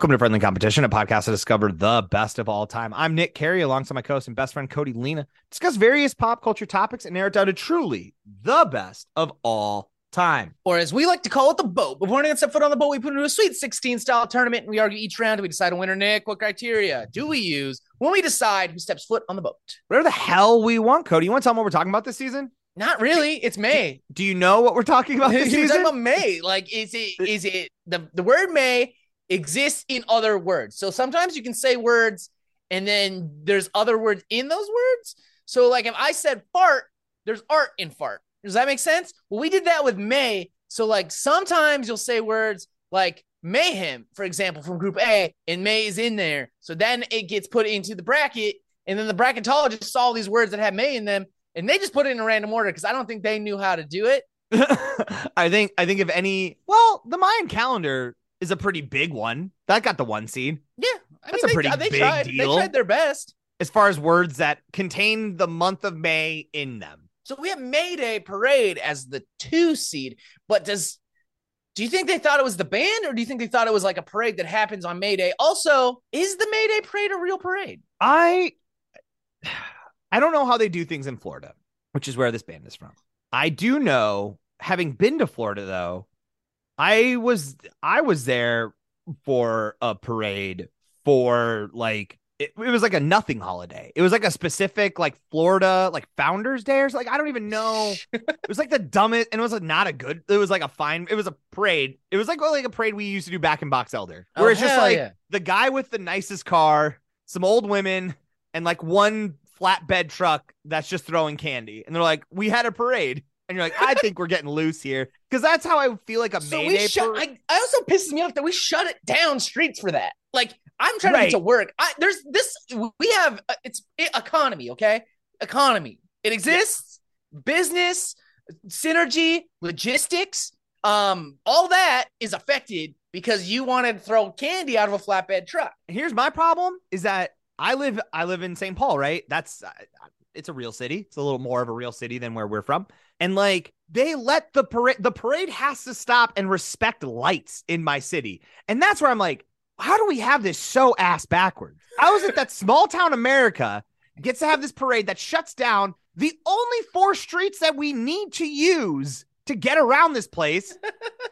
Welcome to Friendly Competition, a podcast to discover the best of all time. I'm Nick Carey, alongside my co-host and best friend Cody Lena. Discuss various pop culture topics and narrow it down to truly the best of all time. Or as we like to call it, the boat. Before anyone step foot on the boat, we put into a sweet 16 style tournament and we argue each round. We decide a winner. Nick, what criteria do we use when we decide who steps foot on the boat? Whatever the hell we want, Cody. You want to tell them what we're talking about this season? Not really. It's May. Do you know what we're talking about this season? talking about May. Like, is it is it the the word May exists in other words? So sometimes you can say words and then there's other words in those words. So like if I said fart, there's art in fart. Does that make sense? Well, we did that with May. So like sometimes you'll say words like mayhem, for example, from group A, and May is in there. So then it gets put into the bracket, and then the bracketologist saw all these words that have May in them, and they just put it in a random order because I don't think they knew how to do it. I think I think if any, well, the Mayan calendar is a pretty big one. That got the one seed. Yeah, I That's mean, a pretty they, they big tried. deal. They tried their best. As far as words that contain the month of May in them. So we have May Day Parade as the two seed, but does do you think they thought it was the band, or do you think they thought it was like a parade that happens on May Day? Also, is the May Day Parade a real parade? I I don't know how they do things in Florida, which is where this band is from. I do know, having been to Florida though, I was I was there for a parade for like it, it was like a nothing holiday. It was like a specific like Florida like Founders Day or something. Like I don't even know. it was like the dumbest, and it was like not a good. It was like a fine. It was a parade. It was like like a parade we used to do back in Box Elder, oh, where Oh, it's just like yeah. the guy with the nicest car, some old women, and like one flatbed truck that's just throwing candy. And they're like, "We had a parade," and you're like, "I think we're getting loose here," because that's how I feel like a So we shut. I, I also pisses me off that we shut it down streets for that. Like I'm trying to Right. get to work. I, there's this. We have uh, it's it, economy. Okay, economy. It exists. Business, synergy, logistics. Um, all that is affected because you wanted to throw candy out of a flatbed truck. Here's my problem: is that I live I live in St. Paul, right? That's uh, it's a real city. It's a little more of a real city than where we're from, and like they let the parade the parade has to stop and respect lights in my city, and that's where I'm like, how do we have this so ass backwards? How is it that small town America gets to have this parade that shuts down the only four streets that we need to use to get around this place,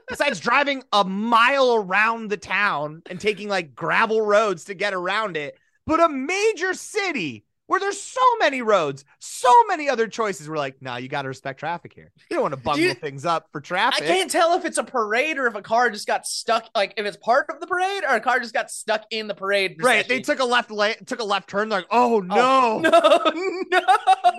besides driving a mile around the town and taking like gravel roads to get around it, but a major city where there's so many roads, so many other choices. We're like, nah, you got to respect traffic here. You don't want to bungle you- things up for traffic. I can't tell if it's a parade or if a car just got stuck. Like if it's part of the parade or a car just got stuck in the parade. Right? They took a left la- took a left turn. They're like, oh, oh no, no, no,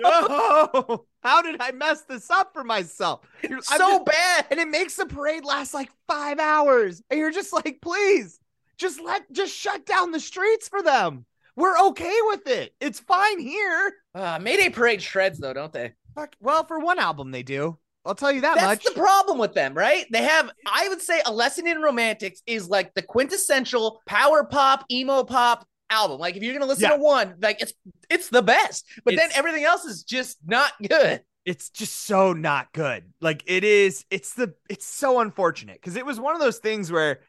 no! How did I mess this up for myself? You're- so just- bad. and it makes the parade last like five hours, and you're just like, please, just let, just shut down the streets for them. We're okay with it. It's fine here. Uh, Mayday Parade shreds though, don't they? Fuck. Well, for one album, they do. I'll tell you that That's much. That's the problem with them, right? They have, I would say, a lesson in romantics is like the quintessential power pop, emo pop album. Like if you're gonna listen Yeah. to one, like it's it's the best, but then everything else is just not good. it's just so not good. Like it is, it's the it's so unfortunate because it was one of those things where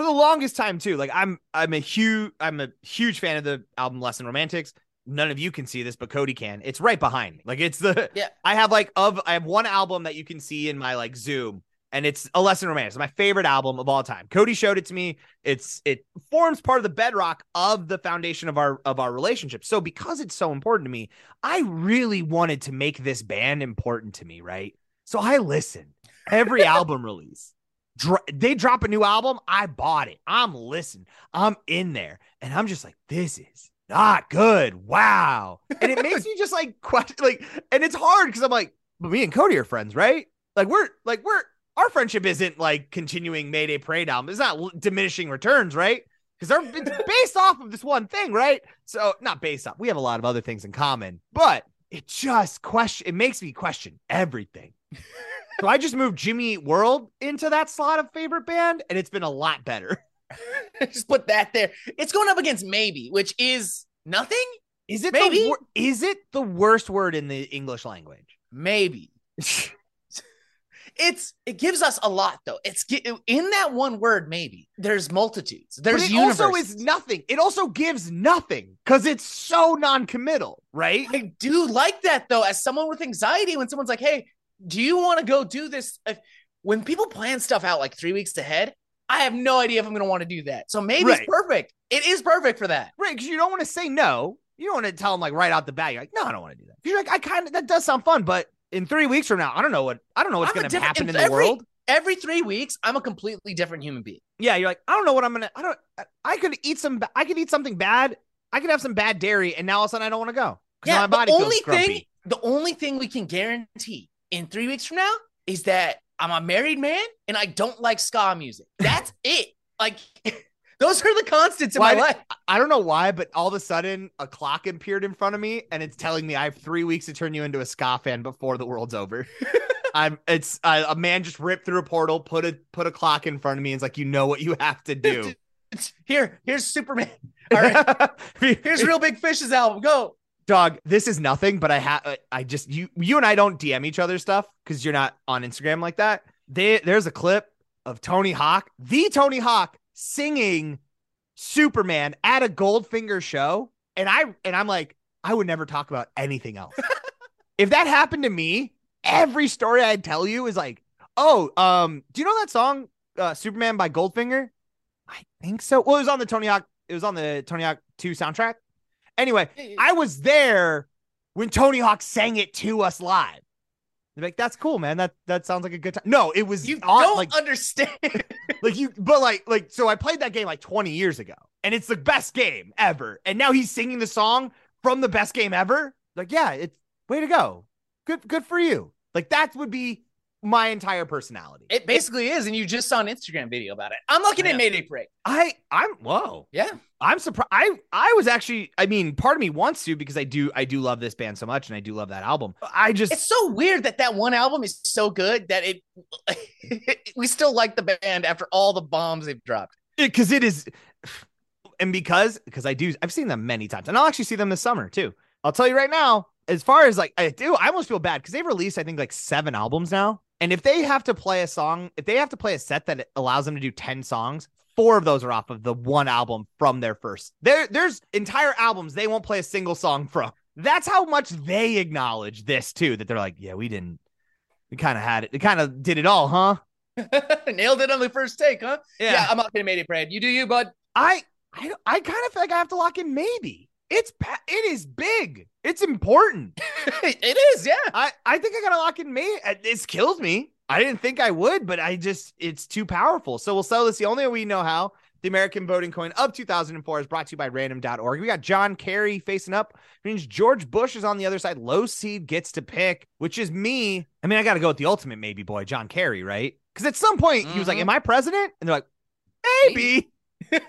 for the longest time too, like I'm I'm a huge I'm a huge fan of the album Lesson Romantics. None of you can see this, but Cody can. It's right behind me. Like it's the Yeah. I have like of I have one album that you can see in my like Zoom, and it's a Lesson Romantics. My favorite album of all time. Cody showed it to me. It's it forms part of the bedrock of the foundation of our of our relationship. So because it's so important to me, I really wanted to make this band important to me, right? So I listened every album release. Dro- they drop a new album, I bought it. I'm listening. I'm in there, and I'm just like, this is not good. Wow, and it makes me just like question, like, and it's hard because I'm like, but me and Cody are friends, right? Like we're like we're our friendship isn't like continuing Mayday Parade album. It's not diminishing returns, right? Because they're it's based off of this one thing, right? So not based off. We have a lot of other things in common, but it just question. It makes me question everything. So I just moved Jimmy Eat World into that slot of favorite band, and it's been a lot better. just put that there. It's going up against maybe, which is nothing. Is it Maybe. the is it the worst word in the English language? Maybe. it's it gives us a lot though. It's in that one word maybe. There's multitudes. There's but it universes. also is nothing. It also gives nothing because it's so non-committal, right? I do like that though. As someone with anxiety, when someone's like, "Hey, do you want to go do this?" When people plan stuff out like three weeks ahead, I have no idea if I'm going to want to do that. So maybe right. it's perfect. It is perfect for that, right? Because you don't want to say no. You don't want to tell them like right out the bat. You're like, no, I don't want to do that. You're like, I kind of that does sound fun, but in three weeks from now, I don't know what I don't know what's going to happen in the every, world. Every three weeks, I'm a completely different human being. Yeah, you're like, I don't know what I'm gonna. I don't. I could eat some. I could eat something bad. I could have some bad dairy, and now all of a sudden I don't want to go. Yeah, my body the only thing, the only thing we can guarantee in three weeks from now is that I'm a married man and I don't like ska music. That's it. Like those are the constants in why, my life. I don't know why, but all of a sudden a clock appeared in front of me and it's telling me I have three weeks to turn you into a ska fan before the world's over. I'm it's uh, a man just ripped through a portal, put a put a clock in front of me, and it's like you know what you have to do. Here, here's Superman. All right, here's Reel Big Fish's album. Go, dog. This is nothing, but I have uh, I just you you and I don't DM each other stuff because you're not on Instagram like that. They, there's a clip of Tony Hawk, the Tony Hawk, singing Superman at a Goldfinger show, and I and I'm like, I would never talk about anything else. if that happened to me, every story I'd tell you is like, oh, um, do you know that song uh, Superman by Goldfinger? I think so. Well, it was on the Tony Hawk. It was on the Tony Hawk 2 soundtrack. Anyway, I was there when Tony Hawk sang it to us live. They're like, that's cool, man. That that sounds like a good time. No, it was you don't like, understand. like you, but like like so, I played that game like 20 years ago, and it's the best game ever. And now he's singing the song from the best game ever. Like, yeah, it's way to go. Good good for you. Like that would be my entire personality. It basically is, and you just saw an Instagram video about it. I'm looking at Mayday Parade. I I'm whoa. Yeah. I'm surprised. I I was actually. I mean, part of me wants to because I do. I do love this band so much, and I do love that album. I just. It's so weird that that one album is so good that it. we still like the band after all the bombs they've dropped. Because it, it is, and because because I do. I've seen them many times, and I'll actually see them this summer too. I'll tell you right now. As far as like I do, I almost feel bad because they've released I think like seven albums now. And if they have to play a song, if they have to play a set that allows them to do 10 songs, four of those are off of the one album from their first. There, there's entire albums they won't play a single song from. That's how much they acknowledge this too. That they're like, yeah, we didn't. We kind of had it. We kind of did it all, huh? Nailed it on the first take, huh? Yeah, yeah I'm not gonna made it, Brad. You do you, bud. I, I, I kind of feel like I have to lock in maybe. It's it is big. It's important. it is, yeah. I I think I gotta lock in me. Uh, this kills me. I didn't think I would, but I just it's too powerful. So we'll sell this the only way we know how. The American voting coin of 2004 is brought to you by random.org. We got John Kerry facing up, means George Bush is on the other side. Low seed gets to pick, which is me. I mean, I got to go with the ultimate maybe boy, John Kerry, right? Because at some point mm-hmm. he was like, mm-hmm. Am I president? And they're like, Maybe.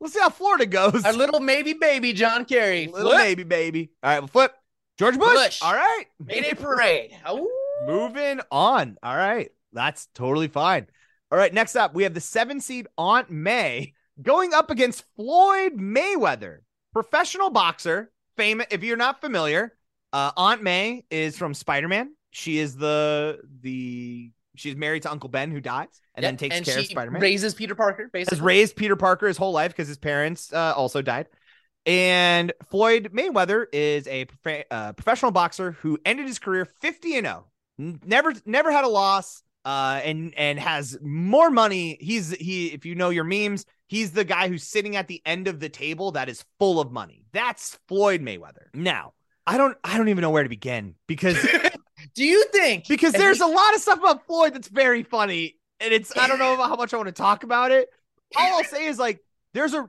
we'll see how Florida goes. Our little maybe baby, John Kerry. Little flip. maybe baby. All right, we'll flip. George Bush. Bush. All right. Mayday parade. Ooh. Moving on. All right. That's totally fine. All right. Next up, we have the seven seed Aunt May going up against Floyd Mayweather, professional boxer. Famous. If you're not familiar, uh, Aunt May is from Spider Man. She is the the she's married to Uncle Ben who dies and then takes and care of Spider Man. Raises Peter Parker. Basically, has raised Peter Parker his whole life because his parents uh, also died. And Floyd Mayweather is a prof- uh, professional boxer who ended his career 50 and 0 never never had a loss uh and and has more money he's he if you know your memes he's the guy who's sitting at the end of the table that is full of money that's floyd mayweather now i don't i don't even know where to begin because do you think because there's a lot of stuff about floyd that's very funny and it's i don't know how much i want to talk about it all i'll say is like there's a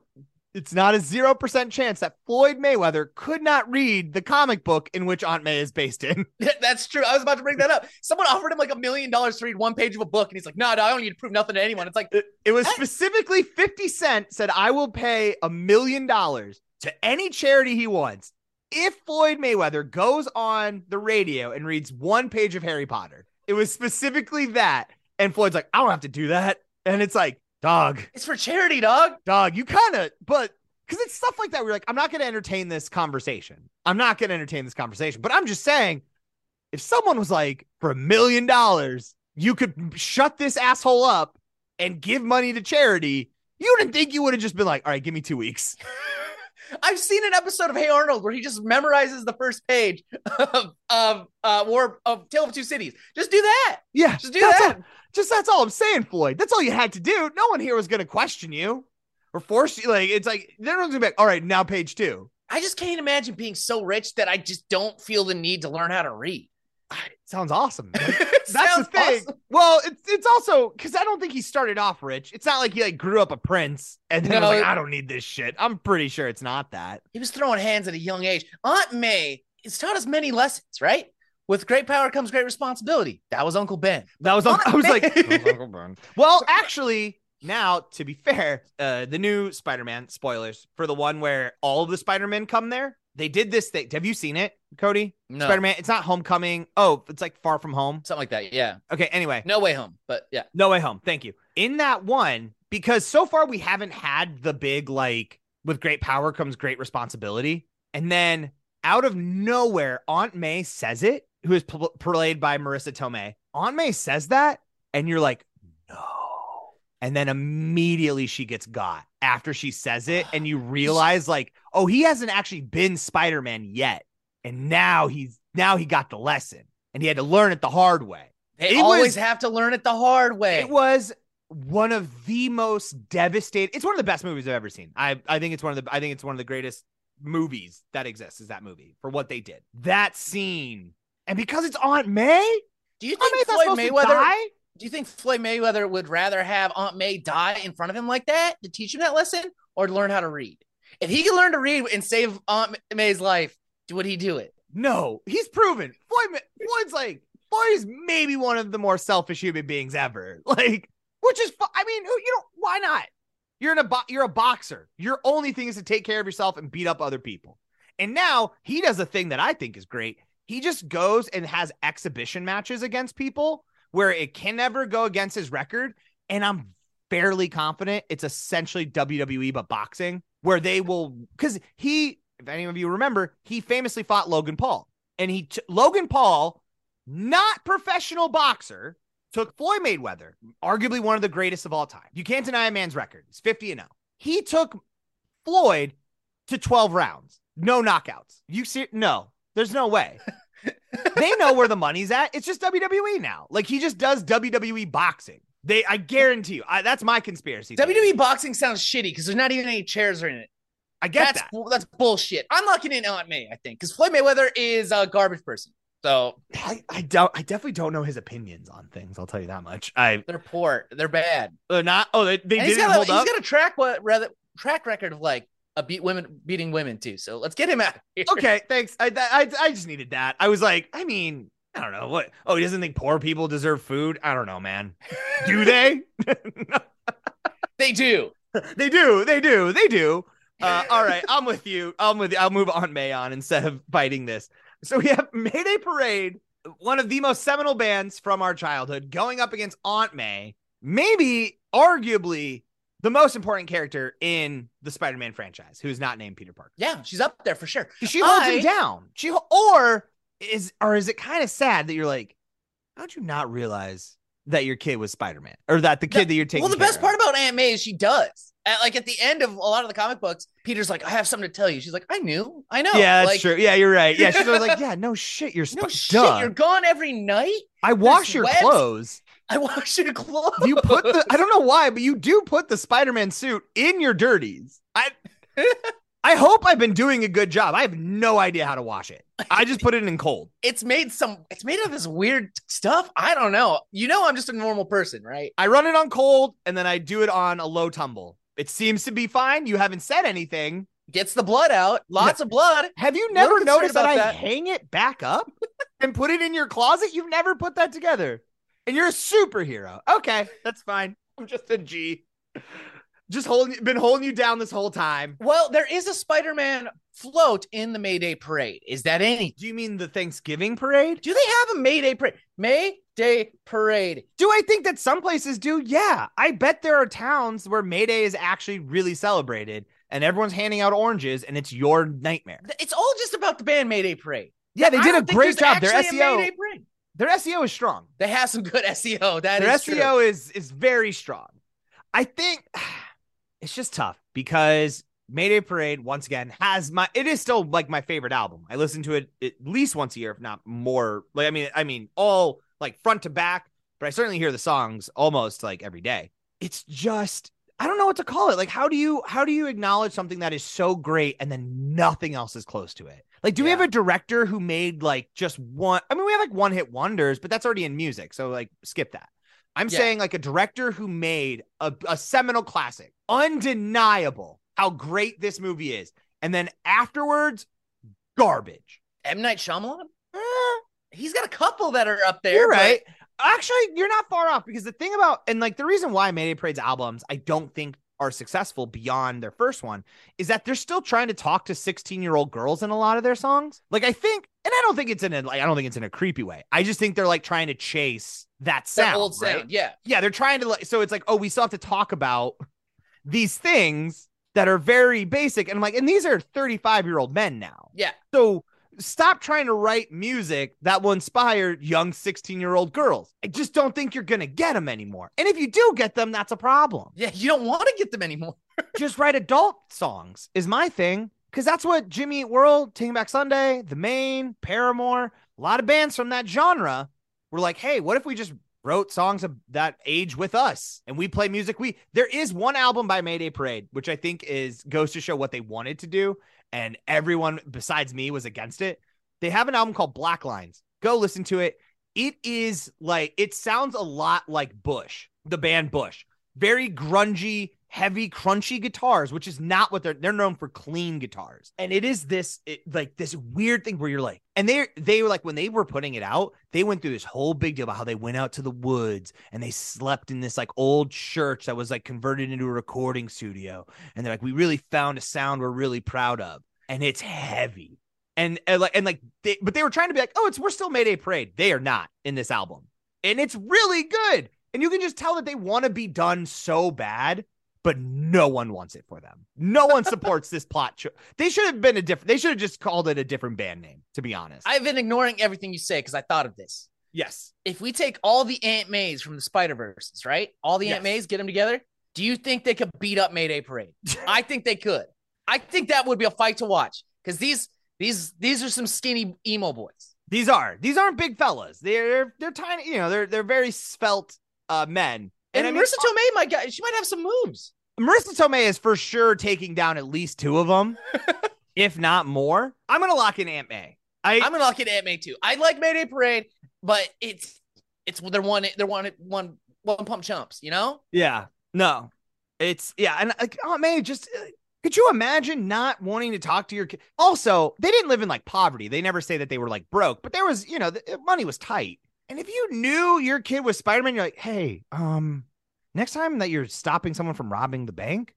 it's not a 0% chance that Floyd Mayweather could not read the comic book in which Aunt May is based in. That's true. I was about to bring that up. Someone offered him like a million dollars to read one page of a book, and he's like, no, no, I don't need to prove nothing to anyone. It's like, it, it was specifically 50 Cent said, I will pay a million dollars to any charity he wants if Floyd Mayweather goes on the radio and reads one page of Harry Potter. It was specifically that. And Floyd's like, I don't have to do that. And it's like, Dog. It's for charity, dog. Dog, you kind of, but because it's stuff like that. We're like, I'm not going to entertain this conversation. I'm not going to entertain this conversation. But I'm just saying, if someone was like, for a million dollars, you could shut this asshole up and give money to charity, you wouldn't think you would have just been like, all right, give me two weeks. I've seen an episode of Hey Arnold where he just memorizes the first page of, of uh War of Tale of Two Cities. Just do that. Yeah, Just do that. all- just that's all I'm saying, Floyd. That's all you had to do. No one here was going to question you or force you. Like it's like everyone's gonna be like, all right, now page two. I just can't imagine being so rich that I just don't feel the need to learn how to read. Sounds awesome. man. That's That's the thing. Well, it's it's also because I don't think he started off rich. It's not like he like grew up a prince and then was like, I don't need this shit. I'm pretty sure it's not that. He was throwing hands at a young age. Aunt May has taught us many lessons, right? With great power comes great responsibility. That was Uncle Ben. That was I was like, Aunt well, actually, now to be fair, uh, the new Spider-Man spoilers for the one where all of the Spider-Men come there. They did this thing. Have you seen it, Cody? No, Spider-Man. It's not Homecoming. Oh, it's like Far From Home. something like that. Yeah. Okay. Anyway, No way home. But yeah. No Way Home. Thank you. In that one, because so far we haven't had the big like with great power comes great responsibility, and then out of nowhere, Aunt May says it, who is pl- played by Marisa Tomei. Aunt May says that, and you're like, no. And then immediately she gets got after she says it, and you realize like, oh, he hasn't actually been Spider Man yet, and now he's now he got the lesson, and he had to learn it the hard way. They It always was- have to learn it the hard way. It was one of the most devastating. It's one of the best movies I've ever seen. I I think it's one of the I think it's one of the greatest movies that exists. Is that movie for what they did? That scene, and because it's Aunt May, Do you Aunt think May's not Floyd Mayweather? Do you think Floyd Mayweather would rather have Aunt May die in front of him like that to teach him that lesson, or to learn how to read? If he could learn to read and save Aunt May's life, would he do it? No, he's proven. Floyd Floyd's like Floyd's maybe one of the more selfish human beings ever. Like, which is I mean, you know, why not? You're in a bo- you're a boxer. Your only thing is to take care of yourself and beat up other people. And now he does a thing that I think is great. He just goes and has exhibition matches against people where it can never go against his record. And I'm fairly confident it's essentially WWE but boxing, where they will because he, if any of you remember, he famously fought Logan Paul, and he t- Logan Paul, not professional boxer, took Floyd Mayweather, arguably one of the greatest of all time. You can't deny a man's record. He's 50 and 0. He took Floyd to 12 rounds. No knockouts. You see no. There's no way. they know where the money's at. It's just WWE now. Like he just does WWE boxing. They I guarantee you. I, that's my conspiracy. theory. WWE boxing sounds shitty because there's not even any chairs in it. I get That's that. that's bullshit. I'm locking in Aunt May, I think, because Floyd Mayweather is a garbage person. So I, I don't I definitely don't know his opinions on things. I'll tell you that much. I they're poor. They're bad. they're not oh they, they didn't got, hold he's up. got a track what rather track record of like a beat women beating women too. So let's get him out. Okay, thanks. I, I I just needed that. I was like, I mean, I don't know what. Oh, he doesn't think poor people deserve food. I don't know, man. Do they? They do. they do. They do. They do. Uh, all right, I'm with you. I'm with you. I'll move on instead of fighting this. So we have Mayday Parade, one of the most seminal bands from our childhood, going up against Aunt May, maybe arguably the most important character in the Spider-Man franchise, who is not named Peter Parker. Yeah, she's up there for sure. She holds I- him down. She or is or is it kind of sad that you're like, how'd you not realize that your kid was Spider-Man or that the kid that you're taking? Well, the best of- part about Aunt May is she does. At, like at the end of a lot of the comic books, Peter's like, "I have something to tell you." She's like, "I knew, I know." yeah, that's like, true. Yeah, you're right. Yeah, she's like, yeah, no shit, you're No Sp- shit, duh. you're gone every night. I wash your webs. clothes. I wash your clothes. You put the I don't know why, but you do put the Spider-Man suit in your dirties. I I hope I've been doing a good job. I have no idea how to wash it. I just put it in cold. it's made some. It's made of this weird stuff. I don't know. You know, I'm just a normal person, right? I run it on cold and then I do it on a low tumble. It seems to be fine. You haven't said anything. Gets the blood out. Lots of blood. Have you never noticed that about I that. hang it back up and put it in your closet? You've never put that together. And you're a superhero. Okay, that's fine. I'm just a G. Just holding been holding you down this whole time. Well, there is a Spider-Man float in the Mayday parade. Is that any? Do you mean the Thanksgiving parade? Do they have a Mayday parade? Mayday parade. Do I think that some places do? Yeah. I bet there are towns where May Day is actually really celebrated and everyone's handing out oranges and it's your nightmare. It's all just about the band Mayday parade. Yeah, they did a great job. Their actually a SEO. Their SEO is strong. They have some good SEO. That their is SEO true. is is very strong. I think it's just tough because Mayday Parade once again has my it is still like my favorite album. I listen to it at least once a year, if not more. Like I mean, I mean all like front to back, but I certainly hear the songs almost like every day. It's just I don't know what to call it. Like how do you how do you acknowledge something that is so great and then nothing else is close to it? Like do we have a director who made like just one I mean we have like one hit wonders, but that's already in music. So like skip that. I'm Yeah. saying like a director who made a, a seminal classic, undeniable how great this movie is. And then afterwards, garbage. M Night Shyamalan. Eh, He's got a couple that are up there. you're right. Actually, you're not far off because the thing about and like the reason why Mayday Parade's albums I don't think are successful beyond their first one is that they're still trying to talk to 16 year old girls in a lot of their songs. Like I think, and I don't think it's in a like I don't think it's in a creepy way. I just think they're like trying to chase that that sound, old right? sound. Yeah. yeah, they're trying to like so it's like, oh, we still have to talk about these things that are very basic. And I'm like, and these are 35 year old men now. Yeah. So stop trying to write music that will inspire young 16 year old girls. I just don't think you're gonna get them anymore. And if you do get them, that's a problem. Yeah. You don't want to get them anymore. just write adult songs is my thing. Cause that's what Jimmy Eat World, Taking Back Sunday, The Maine, Paramore, a lot of bands from that genre were like, hey, what if we just wrote songs of that age with us and we play music? We there is one album by Mayday Parade, which I think is goes to show what they wanted to do, and everyone besides me was against it. They have an album called Black Lines. Go listen to it. It is like it sounds a lot like Bush, the band Bush. Very grungy, heavy, crunchy guitars, which is not what they're they're known for clean guitars. And it is this it, like this weird thing where you're like, and they they were like when they were putting it out, they went through this whole big deal about how they went out to the woods and they slept in this like old church that was like converted into a recording studio. And they're like, we really found a sound we're really proud of, and it's heavy. And, and like and like they but they were trying to be like, oh, it's we're still Mayday Parade. They are not in this album. And it's really good. And you can just tell that they want to be done so bad, but no one wants it for them. No one supports this plot. Cho- they should have been a different. They should have just called it a different band name. To be honest, I've been ignoring everything you say because I thought of this. yes, If we take all the Aunt Mays from the Spider Verses, right? All the Aunt Yes. Mays, get them together. Do you think they could beat up Mayday Parade? I think they could. I think that would be a fight to watch because these these these are some skinny emo boys. these are these aren't big fellas. They're they're tiny. You know, they're they're very svelte uh, men. And, I mean, Marisa Tomei my got she might have some moves. Marisa Tomei is for sure taking down at least two of them, if not more. I'm gonna lock in Aunt May. I I'm gonna lock in Aunt May too. I like Mayday Parade, but it's it's they're one they're one one one pump chumps, you know? Yeah. No. It's yeah, and like oh man, just uh, could you imagine not wanting to talk to your kid? Also, they didn't live in like poverty. They never say that they were like broke, but there was, you know, the money was tight. And if you knew your kid was Spider-Man, you're like, "Hey, um, next time that you're stopping someone from robbing the bank,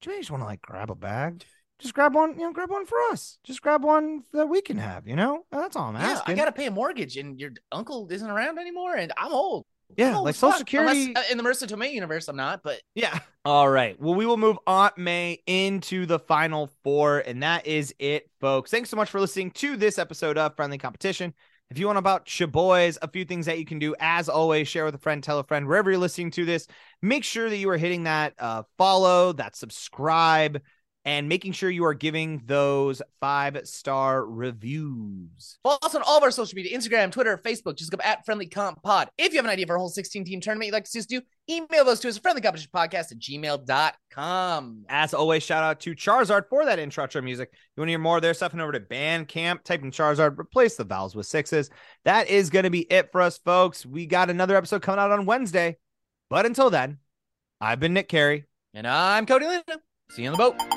do you maybe just want to like grab a bag? Just grab one, you know, grab one for us. Just grab one that we can have, you know? That's all I'm Yeah, asking. I gotta pay a mortgage, and your uncle isn't around anymore, and I'm old. Yeah, old like Social fuck. Security. Unless, uh, in the Marisa Tomei universe, I'm not, but Yeah. All right. Well, we will move Aunt May into the final four, and that is it, folks. Thanks so much for listening to this episode of Friendly Competition. If you want about Shaboys, a few things that you can do, as always, share with a friend, tell a friend, wherever you're listening to this. Make sure that you are hitting that uh, follow, that subscribe, and making sure you are giving those five star reviews. follow us on all of our social media Instagram, Twitter, Facebook. Just go at Friendly Comp Pod. If you have an idea for a whole 16 team tournament you'd like to see us do, email those to us at friendlycompetitionpodcast at gmail.com. As always, shout out to Charizard for that intro music. You want to hear more of their stuff? And over to Bandcamp, type in Charizard, replace the vowels with sixes. That is going to be it for us, folks. We got another episode coming out on Wednesday. But until then, I've been Nick Carey. And I'm Cody Lino. See you on the boat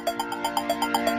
thank you